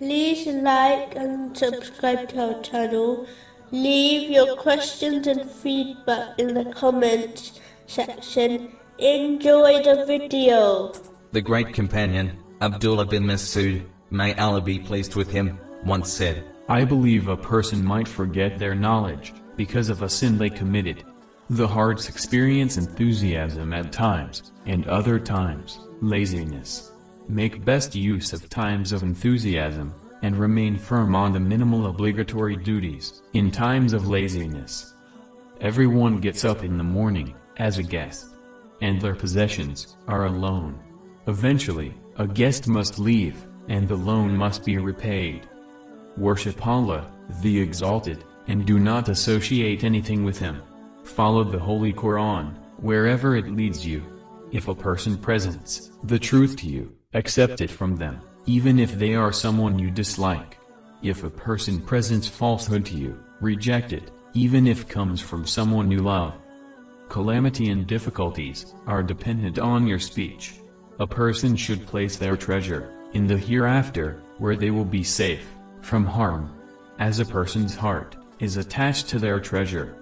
like and subscribe to our channel. Leave your questions and feedback in the comments section. Enjoy the video. The great companion, Abdullah bin Masud, may Allah be pleased with him, once said, I believe a person might forget their knowledge, because of a sin they committed. The hearts experience enthusiasm at times, and other times, laziness. Make best use of times of enthusiasm, and remain firm on the minimal obligatory duties, in times of laziness. Everyone gets up in the morning, as a guest. And their possessions, are a loan. Eventually, a guest must leave, and the loan must be repaid. Worship Allah, the Exalted, and do not associate anything with Him. Follow the Holy Quran, wherever it leads you. If a person presents the truth to you, accept it from them, even if they are someone you dislike. If a person presents falsehood to you, reject it, even if comes from someone you love. Calamity and difficulties are dependent on your speech. A person should place their treasure in the hereafter, where they will be safe from harm. As a person's heart is attached to their treasure.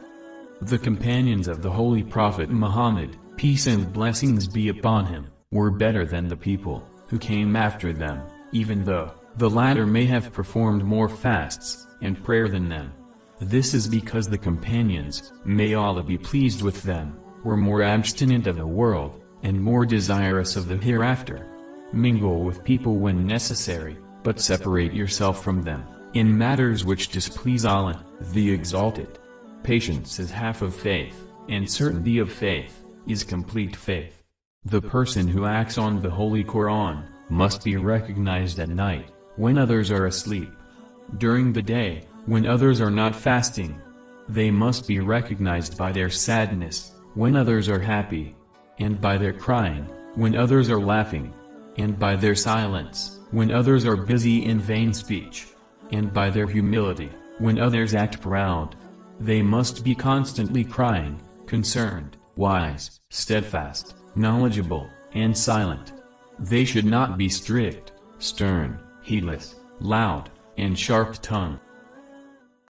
The companions of the Holy Prophet Muhammad, peace and blessings be upon him, were better than the people who came after them, even though the latter may have performed more fasts and prayer than them. This is because the companions, may Allah be pleased with them, were more abstinent of the world, and more desirous of the hereafter. Mingle with people when necessary, but separate yourself from them, in matters which displease Allah, the Exalted. Patience is half of faith, and certainty of faith, is complete faith. The person who acts on the Holy Quran, must be recognized at night, when others are asleep. During the day, when others are not fasting. They must be recognized by their sadness, when others are happy. And by their crying, when others are laughing. And by their silence, when others are busy in vain speech. And by their humility, when others act proud. They must be constantly crying, concerned, wise, steadfast, knowledgeable, and silent. They should not be strict, stern, heedless, loud, and sharp-tongued.